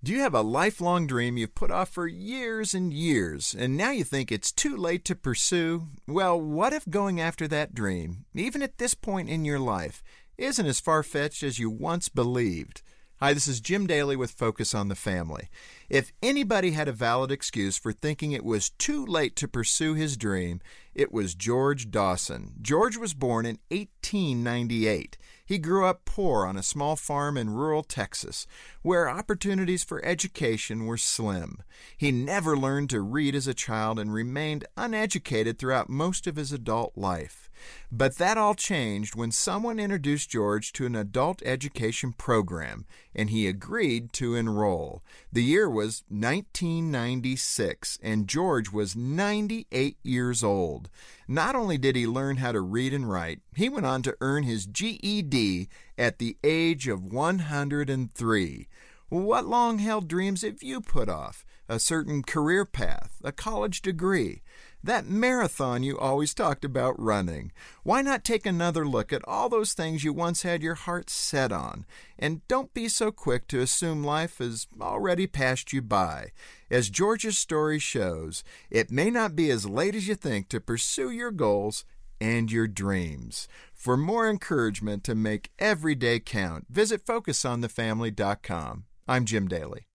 Do you have a lifelong dream you've put off for years and years, and now you think it's too late to pursue? Well, what if going after that dream, even at this point in your life, isn't as far fetched as you once believed? Hi, this is Jim Daly with Focus on the Family. If anybody had a valid excuse for thinking it was too late to pursue his dream, it was George Dawson. George was born in 1898. He grew up poor on a small farm in rural Texas, where opportunities for education were slim. He never learned to read as a child and remained uneducated throughout most of his adult life. But that all changed when someone introduced George to an adult education program, and he agreed to enroll. The year was 1996, and George was 98 years old. Not only did he learn how to read and write, he went on to earn his GED at the age of 103. What long held dreams have you put off? A certain career path, a college degree, that marathon you always talked about running. Why not take another look at all those things you once had your heart set on? And don't be so quick to assume life has already passed you by. As George's story shows, it may not be as late as you think to pursue your goals and your dreams. For more encouragement to make every day count, visit FocusOnTheFamily.com. I'm Jim Daly.